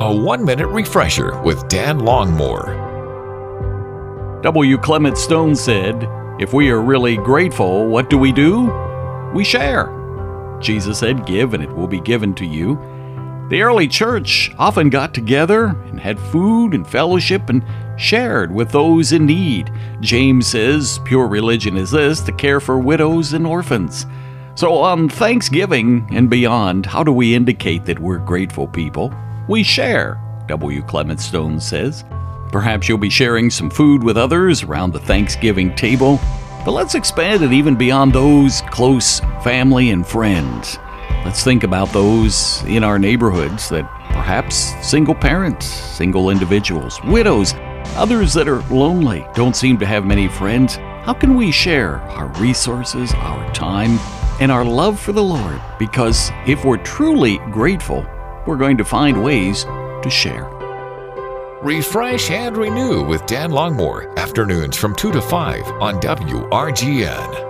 A one minute refresher with Dan Longmore. W. Clement Stone said, If we are really grateful, what do we do? We share. Jesus said, Give and it will be given to you. The early church often got together and had food and fellowship and shared with those in need. James says, Pure religion is this to care for widows and orphans. So on Thanksgiving and beyond, how do we indicate that we're grateful people? We share, W. Clement Stone says. Perhaps you'll be sharing some food with others around the Thanksgiving table, but let's expand it even beyond those close family and friends. Let's think about those in our neighborhoods that perhaps single parents, single individuals, widows, others that are lonely, don't seem to have many friends. How can we share our resources, our time, and our love for the Lord? Because if we're truly grateful, we're going to find ways to share. Refresh and renew with Dan Longmore, afternoons from 2 to 5 on WRGN.